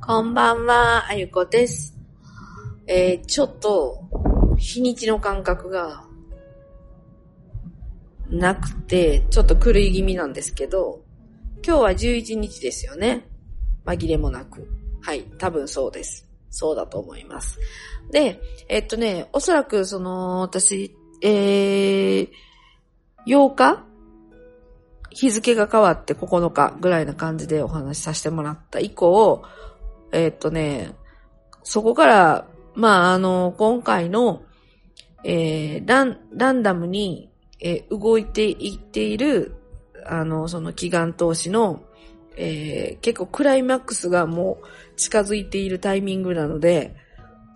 こんばんは、あゆこです。えー、ちょっと、日にちの感覚が、なくて、ちょっと狂い気味なんですけど、今日は11日ですよね。紛れもなく。はい、多分そうです。そうだと思います。で、えっとね、おそらくその、私、えー、8日？日付が変わって9日ぐらいな感じでお話しさせてもらった以降、えっとね、そこから、まあ、あの、今回の、えーラン、ランダムに、えー動いていっている、あの、その祈願投資の、えー結構クライマックスがもう近づいているタイミングなので、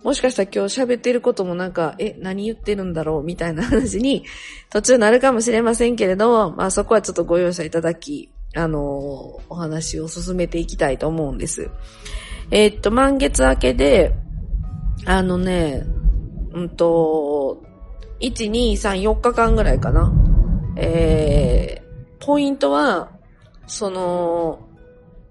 もしかしたら今日喋ってることもなんか、え、何言ってるんだろう？みたいな話に途中なるかもしれませんけれど、まあそこはちょっとご容赦いただき、あのお話を進めていきたいと思うんです。えーっと、満月明けで、あのね、うんと、1、2、3、4日間ぐらいかな。えー、ポイントは、その、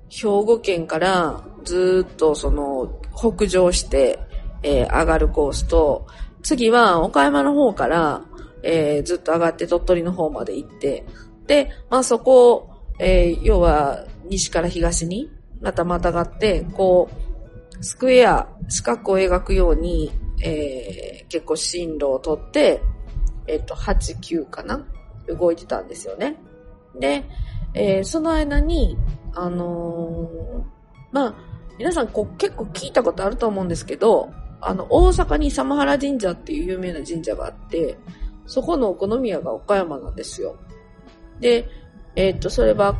兵庫県からずっとその、北上して、えー上がるコースと、次は岡山の方から、えーずっと上がって鳥取の方まで行って、で、まあそこを、えー要は西から東にまたまたがって、こう、スクエア、四角を描くように、えー結構進路をとって、えっ、と、8、9かな？動いてたんですよね。で、えーその間に、あのーまあ、皆さんこう結構聞いたことあると思うんですけど、あの、大阪にサマハラ神社っていう有名な神社があって、そこのお好み屋が岡山なんですよ。で、えっ、と、それは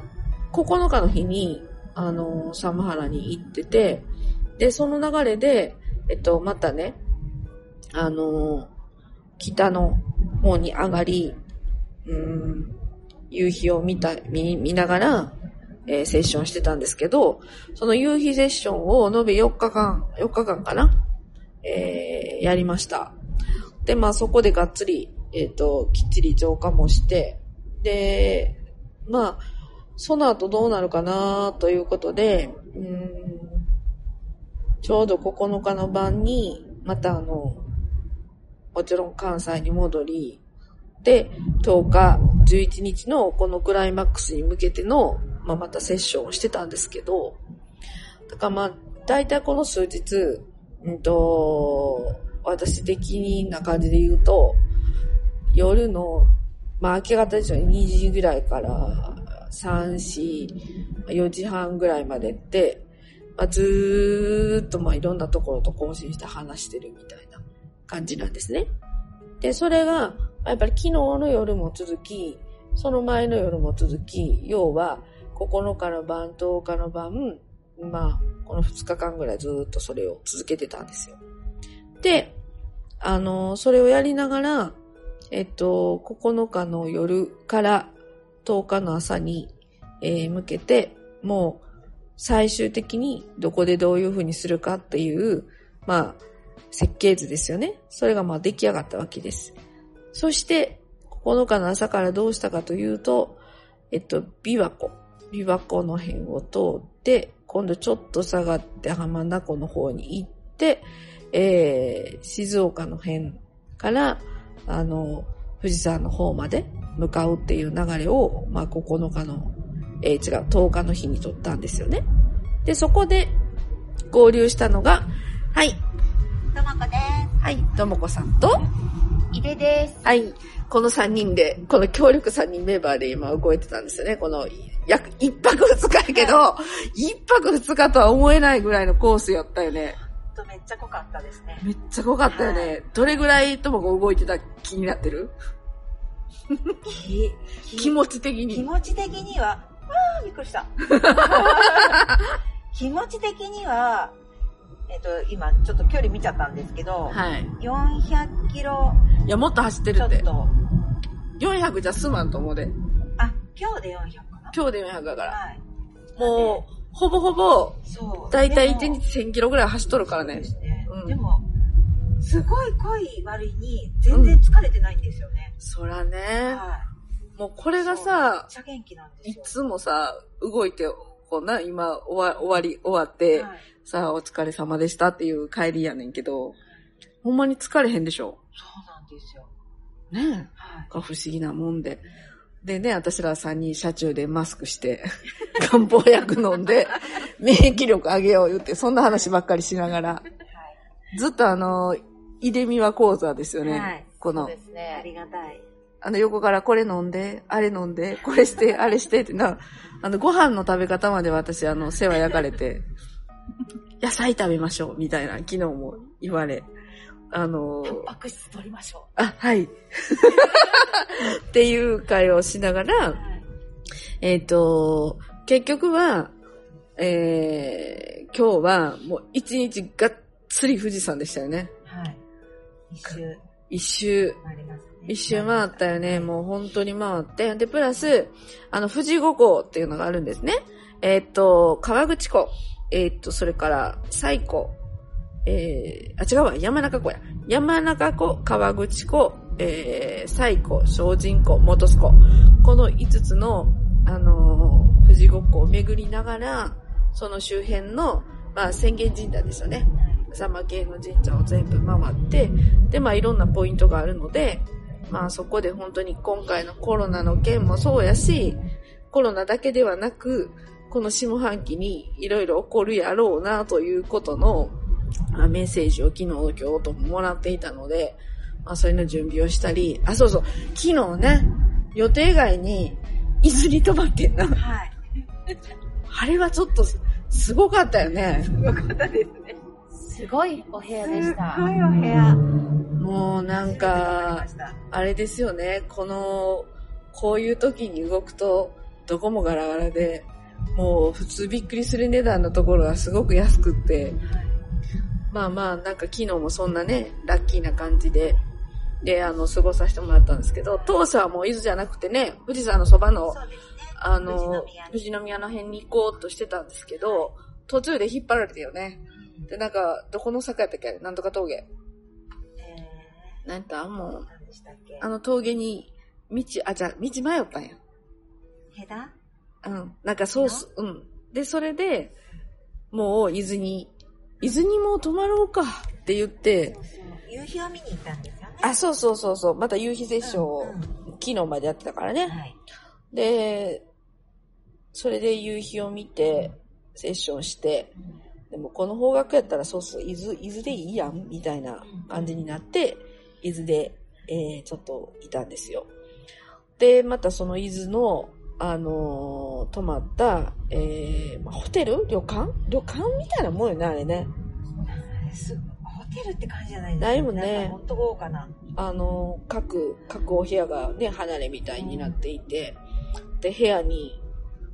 9日の日に、あのーサマハラに行ってて、で、その流れで、えっと、またね、あのー北の方に上がり、うん、夕日を見た、見、見ながら、えーセッションしてたんですけど、その夕日セッションを延べ4日間、4日間かなえーやりました。で、まあそこでがっつり、えっ、と、きっちり浄化もして、で、まあ、その後どうなるかなということで、うん、ちょうど9日の晩に、またあの、もちろん関西に戻り、で、10日、11日のこのクライマックスに向けての、まあ、またセッションをしてたんですけど、だからまあ、大体この数日、うんと、私的にな感じで言うと、夜の、まあ明け方でしょ、2時ぐらいから3、4、4時半ぐらいまでって、まあ、ずーっとまあいろんなところと更新して話してるみたいな感じなんですね。で、それが、やっぱり昨日の夜も続き、その前の夜も続き、要は9日の晩、10日の晩、まあ、この2日間ぐらいずっとそれを続けてたんですよ。で、あの、それをやりながら、えっと、9日の夜から10日の朝に、えー向けて、もう最終的にどこでどういう風にするかっていう、まあ、設計図ですよね。それがまあ出来上がったわけです。そして、9日の朝からどうしたかというと、えっと、琵琶湖。琵琶湖の辺を通って、今度ちょっと下がって浜名湖の方に行って、えー、静岡の辺から、あの、富士山の方まで向かうっていう流れを、まあ、9日の、えー違う、10日の日に取ったんですよね。で、そこで合流したのが、はい、ともこではい、ともこさんと、す。いでです。はい。この3人で、この協力3人メンバーで今動いてたんですよね。この、約1泊2日やけど、1泊2日とは思えないぐらいのコースやったよね。とめっちゃ濃かったですね。めっちゃ濃かったよね。どれぐらいともこ動いてた気になってる？気持ち的気に。持ち的には、びっくりした。気持ち的には、えっ、と、今ちょっと距離見ちゃったんですけど、はい。400キロいや、もっと走ってちるって。ょっと、400じゃ済まんと思うで。あ、今日で400かな今日で400だから。はい。もう、ほぼほぼ、そう。だいたい1でも日1000キロぐらい走っとるからねで。すね。うんでも、すごい濃い割に全然疲れてないんですよね。そらね。はもうこれがさ。いつもさ、動いてこんな、今、終わ終わり、終わって、はいさあ、お疲れ様でしたっていう帰りやねんけど、ほんまに疲れへんでしょ？そうなんですよ。ねえ。はい。が不思議なもんで。でね、私ら3人車中でマスクして、漢方薬飲んで、免疫力上げよう言って、そんな話ばっかりしながら、ずっとあの、イデミワ講座ですよね。はいこのそう、ですあね。りがたい。あの横からこれ飲んで、あれ飲んで、これして、あれしてってな、あの、ご飯の食べ方まで私、あの、世話焼かれて、野菜食べましょう、みたいな、昨日も言われ。あの、タンパク質取りましょあ、はい。っていう会をしながら、はい。えっ、と、結局は、えー、今日はもう一日がっつり富士山でしたよね。はい。一周一周、回りますね。一周回ったよね。もう本当に回って。で、プラス、あの、富士五湖っていうのがあるんですね。えっ、と、川口湖、えっ、と、それから、西湖、えー、あ、違うわ、山中湖や。山中湖、川口湖、えー、西湖、精進湖、元栖湖。この5つの、あのー富士五湖を巡りながら、その周辺の、まあ、浅間神社ですよね。サマ系の神社を全部回って、で、まあいろんなポイントがあるので、まあそこで本当に今回のコロナの件もそうやし、コロナだけではなく、この下半期にいろいろ起こるやろうなということの、まあ、メッセージを昨日今日とももらっていたので、まあそれの準備をしたり、あ、そうそう、昨日ね、予定外に伊豆に泊まってんな。はい。あれはちょっとすごかったよね。よかったですね。う。すごいお部屋でした。すごいお部屋。もうなんか、あれですよね、この、こういう時に動くと、どこもガラガラで、もう普通びっくりする値段のところがすごく安くって、まあまあ、なんか昨日もそんなね、ラッキーな感じで、で、あの、過ごさせてもらったんですけど、当初はもう伊豆じゃなくてね、富士山のそばの、ね。あの、富富士宮の辺に行こうとしてたんですけど、途中で引っ張られてよね。で、なんか、どこの坂やったっけ？なんとか峠。えなんやったもー、う、あの峠に、道、あ、じゃあ、道迷ったんや。ヘダうん。なんかそうす、うん。で、それで、もう伊豆に、伊豆にもう泊まろうかって言って、夕日を見に行ったんですよね。あ、そうそうそうそう、また夕日セッションをうんうん昨日までやってたからね。はい。で、それで夕日を見て、セッションして、でもこの方角やったらそうそう、伊豆、伊豆でいいやんみたいな感じになって、伊豆で、えー、ちょっといたんですよ。で、またその伊豆の、あのー泊まった、えー、まあホテル？旅館？旅館みたいなもんよね、あれね。すホテルって感じじゃないですねなんかほんと豪華な。あのー各、各お部屋がね、離れみたいになっていて、で、部屋に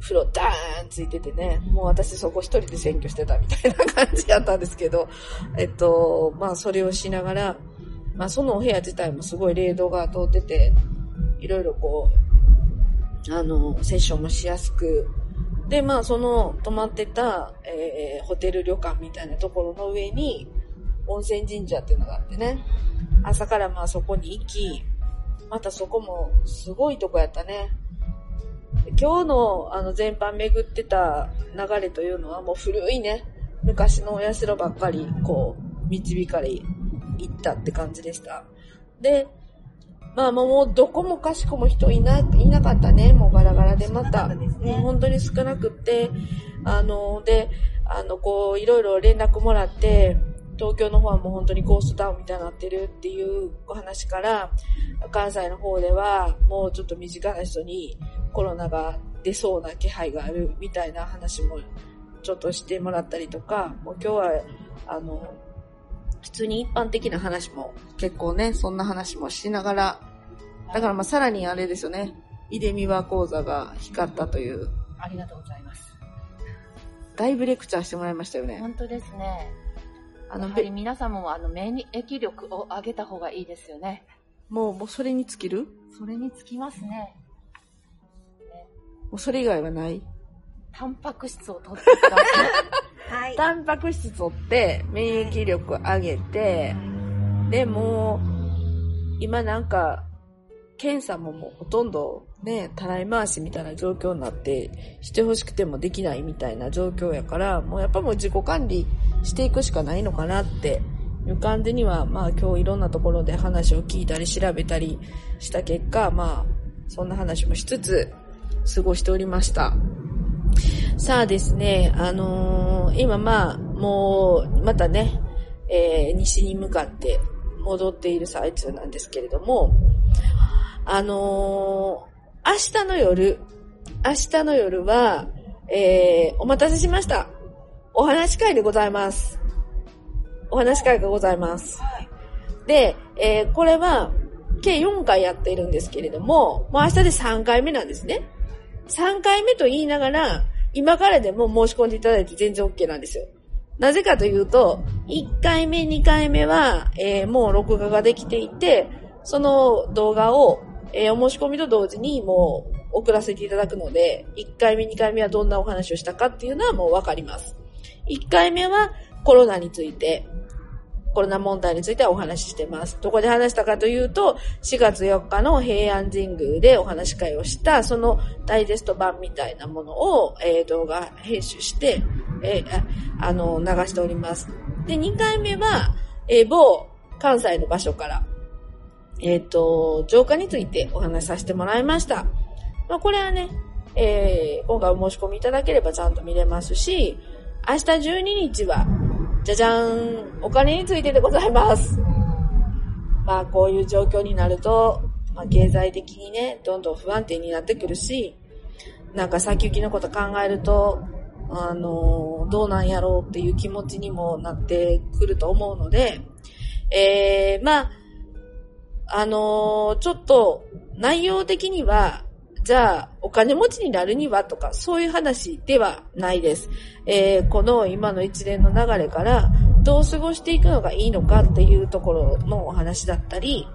風呂ダーンついててね、もう私そこ一人で占拠してたみたいな感じやったんですけど、えっと、まあそれをしながら、まあそのお部屋自体もすごい冷凍が通ってて、いろいろこう、あの、セッションもしやすく、で、まあその泊まってた、えーホテル旅館みたいなところの上に、温泉神社っていうのがあってね、朝からまあそこに行き、またそこもすごいとこやったね。今日のあの全般巡ってた流れというのはもう古いね、昔のお社ばっかりこう導かれ行ったって感じでした。で、まあもうどこもかしこも人いな、いなかったね。もうガラガラでまた。たねうん本当に少なくって、あの、で、あの、こう、いろいろ連絡もらって、東京の方はもう本当にゴーストタウンみたいになってるっていうお話から、関西の方ではもうちょっと身近な人にコロナが出そうな気配があるみたいな話もちょっとしてもらったりとか、もう今日は、あの、普通に一般的な話も結構ね、そんな話もしながら、だからまあさらにあれですよね、イデミワ講座が光ったという、ありがとうございます。だいぶレクチャーしてもらいましたよね。本当ですね。あの、やはり皆さんもあの免疫力を上げた方がいいですよね。もう、もうそれに尽きる？それにつきますね。もうそれ以外はない？タンパク質を取ってください。はい。タンパク質取って、免疫力上げて、で、もう、今なんか、検査ももうほとんどね、たらい回しみたいな状況になって、してほしくてもできないみたいな状況やから、もうやっぱもう自己管理していくしかないのかなっていう感じには、まあ今日いろんなところで話を聞いたり調べたりした結果、まあそんな話もしつつ過ごしておりました。さあですね、あのー今まあ、もう、またね、えー西に向かって戻っている最中なんですけれども、あのー明日の夜、明日の夜は、えーお待たせしました。お話し会でございます。お話し会がございます。はい。で、えーこれは、計4回やっているんですけれども、もう明日で3回目なんですね。3回目と言いながら、今からでも申し込んでいただいて全然 OK なんですよ。なぜかというと、1回目、2回目は、えーもう録画ができていて、その動画を、えーお申し込みと同時にもう送らせていただくので、1回目、2回目はどんなお話をしたかっていうのはもうわかります。1回目はコロナについて、コロナ問題についてはお話ししてます。どこで話したかというと、4月4日の平安神宮でお話し会をした、そのダイジェスト版みたいなものを、えー動画編集して、えーあの、流しております。で、2回目は、えー某関西の場所から、えっ、と、浄化についてお話しさせてもらいました。まあ、これはね、えー今回お申し込みいただければちゃんと見れますし、明日12日は、じゃじゃーん、お金についてでございます。まあ、こういう状況になると、まあ、経済的にね、どんどん不安定になってくるし、なんか先行きのこと考えると、あのどうなんやろうっていう気持ちにもなってくると思うので、えー、まあ、あのちょっと内容的には、じゃあ、お金持ちになるにはとか、そういう話ではないです。えーこの今の一連の流れから、どう過ごしていくのがいいのかっていうところのお話だったり、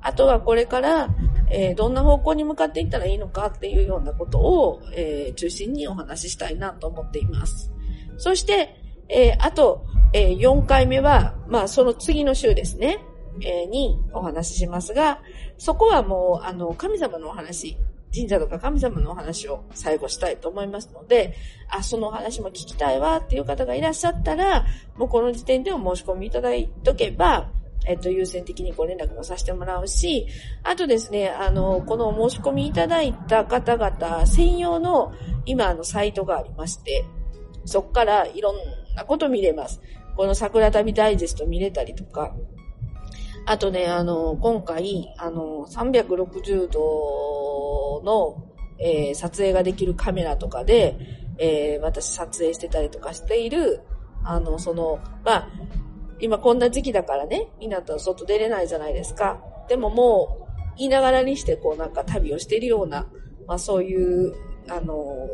あとはこれから、えーどんな方向に向かっていったらいいのかっていうようなことを、えー中心にお話ししたいなと思っています。そして、えーあと、え4回目は、まあ、その次の週ですね、にお話ししますが、そこはもう、あの、神様のお話、神社とか神様のお話を最後したいと思いますので、あ、そのお話も聞きたいわっていう方がいらっしゃったら、もうこの時点でお申し込みいただいとけば、えっと、優先的にご連絡もさせてもらうし、あとですね、あの、このお申し込みいただいた方々専用の今のサイトがありまして、そこからいろんなこと見れます。この桜旅ダイジェスト見れたりとか、あとね、あの、今回、あの、360度の、えー撮影ができるカメラとかで、えー私撮影してたりとかしている、あの、その、まあ、今こんな時期だからね、みんなと外出れないじゃないですか。でももう、言いながらにして、こうなんか旅をしているような、まあそういう、あの、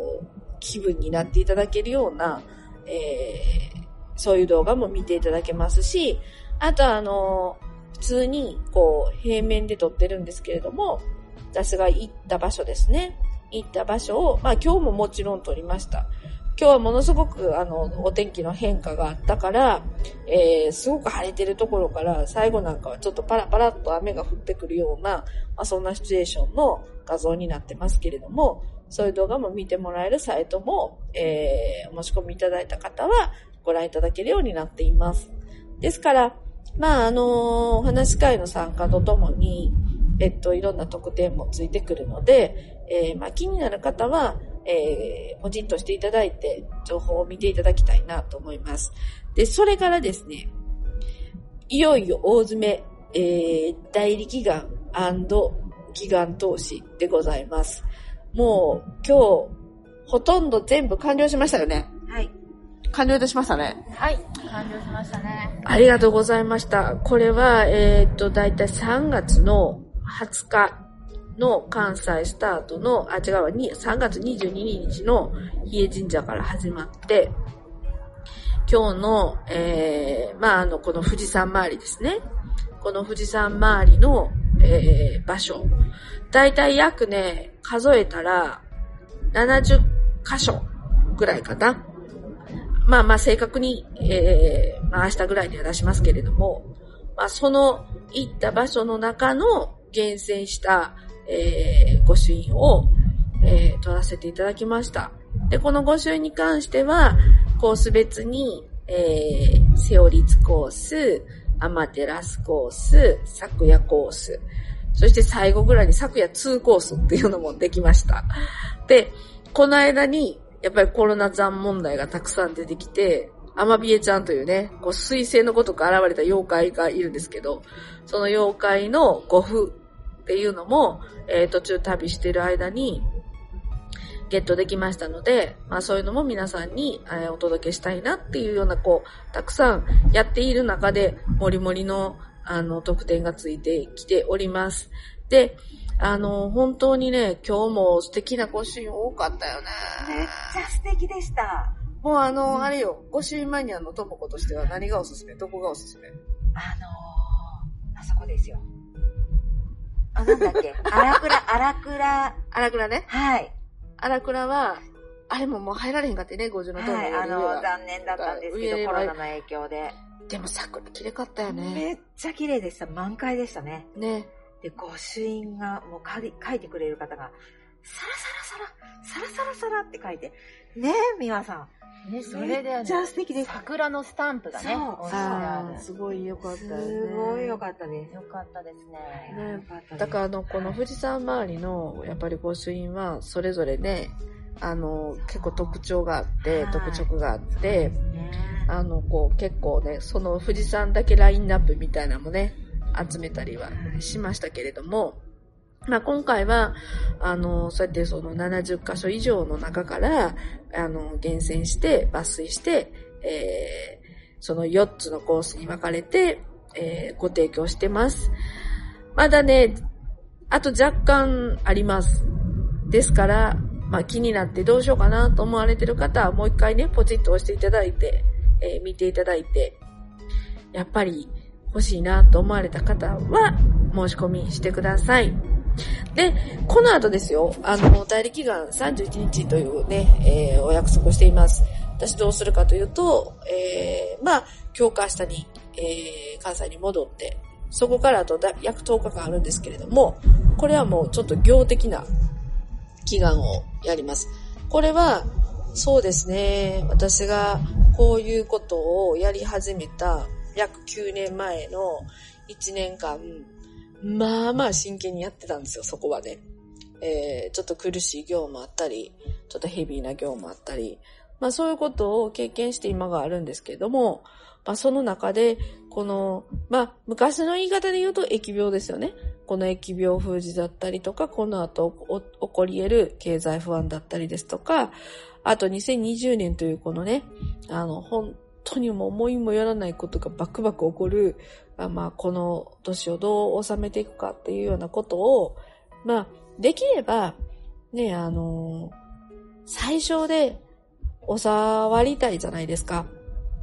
気分になっていただけるような、えーそういう動画も見ていただけますし、あとあの、普通に、こう、平面で撮ってるんですけれども、私が行った場所ですね。行った場所を、まあ今日ももちろん撮りました。今日はものすごく、あの、お天気の変化があったから、えー、すごく晴れてるところから、最後なんかはちょっとパラパラっと雨が降ってくるような、まあそんなシチュエーションの画像になってますけれども、そういう動画も見てもらえるサイトも、えー、お申し込みいただいた方はご覧いただけるようになっています。ですから、まあ、あのお話し会の参加とともに、えっと、いろんな特典もついてくるので、えーまあ、気になる方は、えー、ポチッとしていただいて、情報を見ていただきたいなと思います。で、それからですね、いよいよ大詰め、えー、代理祈願祈願投資でございます。もう、今日、ほとんど全部完了しましたよね。はい。完了いたしましたね。はい、完了しましたね。ありがとうございました。これは、えーっと、だいたい3月の20日の関西スタートの、あ、違うわ、に3月22日の比叡神社から始まって、今日の、えー、まあ、あの、この富士山周りですね。この富士山周りの、えー、場所。だいたい約ね、数えたら、70箇所ぐらいかな。まあまあ正確に、えー、まあ明日ぐらいには出しますけれども、まあその行った場所の中の厳選したえー、御朱印を、えー、取らせていただきました。で、この御朱印に関しては、コース別に、えー、セオリツコース、アマテラスコース、昨夜コース、そして最後ぐらいに昨夜2コースっていうのもできました。で、この間に、やっぱりコロナ残問題がたくさん出てきて、アマビエちゃんというね、こう水星のごとく現れた妖怪がいるんですけど、その妖怪の護符っていうのも、えー、途中旅してる間に、ゲットできましたので、まあそういうのも皆さんに、えー、お届けしたいなっていうような、こう、たくさんやっている中で、もりもりの、あの、特典がついてきております。で、あの、本当にね、今日も素敵な御朱印多かったよね。めっちゃ素敵でした。もうあの、あれよ、御朱印マニアのともことしては何がおすすめ？どこがおすすめ？あのー、あそこですよ。あ、なんだっけ？荒倉、荒倉、荒倉ね？はい。荒倉は、あれももう入られへんかってね、50の塔のはい、あの残念だったんですけど、コロナの影響で。でも桜綺麗かったよね。めっちゃ綺麗でした。満開でしたね。ね。で、御朱印が、もう書い書いてくれる方が、サラサラサラ、サラサラサラって書いて、ねえ、美和さん。ね、それで、めっちゃ素敵です。桜のスタンプがね、そうすごい良かったよね。すごい良かったです。よかったですね。ねよかったですだからあの、この富士山周りの、やっぱり御朱印は、それぞれね、あの、結構特徴があって、はい特色があって、ねあの、こう、結構ね、その富士山だけラインナップみたいなのもね、集めたりはしましたけれども、まあ今回は、あの、そうやってその70箇所以上の中から、あの、厳選して、抜粋して、えー、その4つのコースに分かれて、えー、ご提供してます。まだね、あと若干あります。ですから、まあ気になってどうしようかなと思われてる方はもう一回ね、ポチッと押していただいて、えー見ていただいて、やっぱり欲しいなと思われた方は申し込みしてください。で、この後ですよ、あの、代理期間31日というね、えーお約束をしています。私どうするかというと、えーまあ、今日か明日に、えー関西に戻って、そこからあとだ約10日間あるんですけれども、これはもうちょっと行的な祈願をやります。これは、そうですね、私がこういうことをやり始めた約9年前の1年間、まあまあ真剣にやってたんですよ、そこはね。えー、ちょっと苦しい業務あったり、ちょっとヘビーな業務あったり、まあそういうことを経験して今があるんですけれども、まあその中で、この、まあ昔の言い方で言うと疫病ですよね。この疫病封じだったりとか、この後起こり得る経済不安だったりですとか、あと2020年というこのね、あの、本当にも思いもよらないことがバクバク起こる、あまあこの年をどう収めていくかっていうようなことを、まあできれば、ね、あの最小で収わりたいじゃないですか。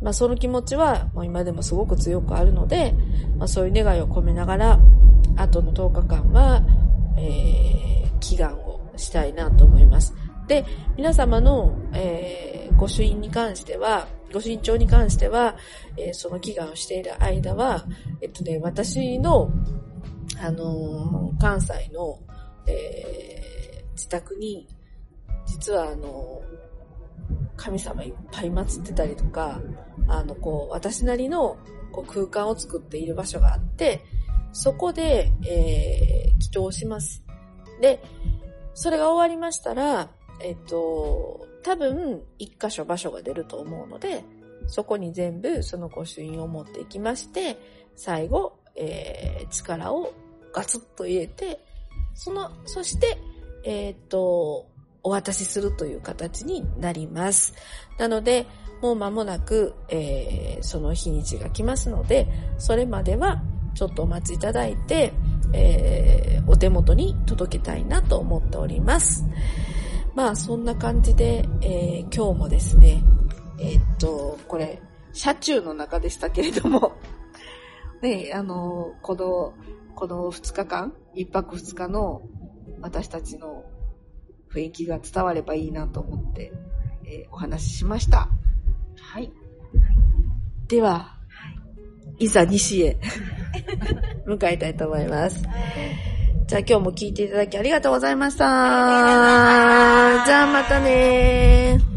まあその気持ちはもう今でもすごく強くあるので、まあそういう願いを込めながら、あとの10日間は、えー、祈願をしたいなと思います。で、皆様の、えー、御朱印に関しては、御朱印帳に関しては、えーその祈願をしている間は、えっとね、私の、あのー関西の、えー自宅に、実はあの神様いっぱい祀ってたりとか、あの、こう、私なりのこう空間を作っている場所があって、そこで、えー、祈祷します。で、それが終わりましたら、えっと、多分、一箇所場所が出ると思うので、そこに全部その御朱印を持っていきまして、最後、えー、力をガツッと入れて、その、そして、えーっと、お渡しするという形になります。なので、もう間もなく、えーその日にちが来ますので、それまではちょっとお待ちいただいて、えーお手元に届けたいなと思っております。まあ、そんな感じで、えー今日もですね、えーっと、これ、車中の中でしたけれども、ね、あの、この、この2日間、1泊2日の私たちの雰囲気が伝わればいいなと思って、えーお話ししました。はい。では、いざ西へ向かいたいと思います。じゃあ今日も聞いていただきありがとうございました。じゃあまたね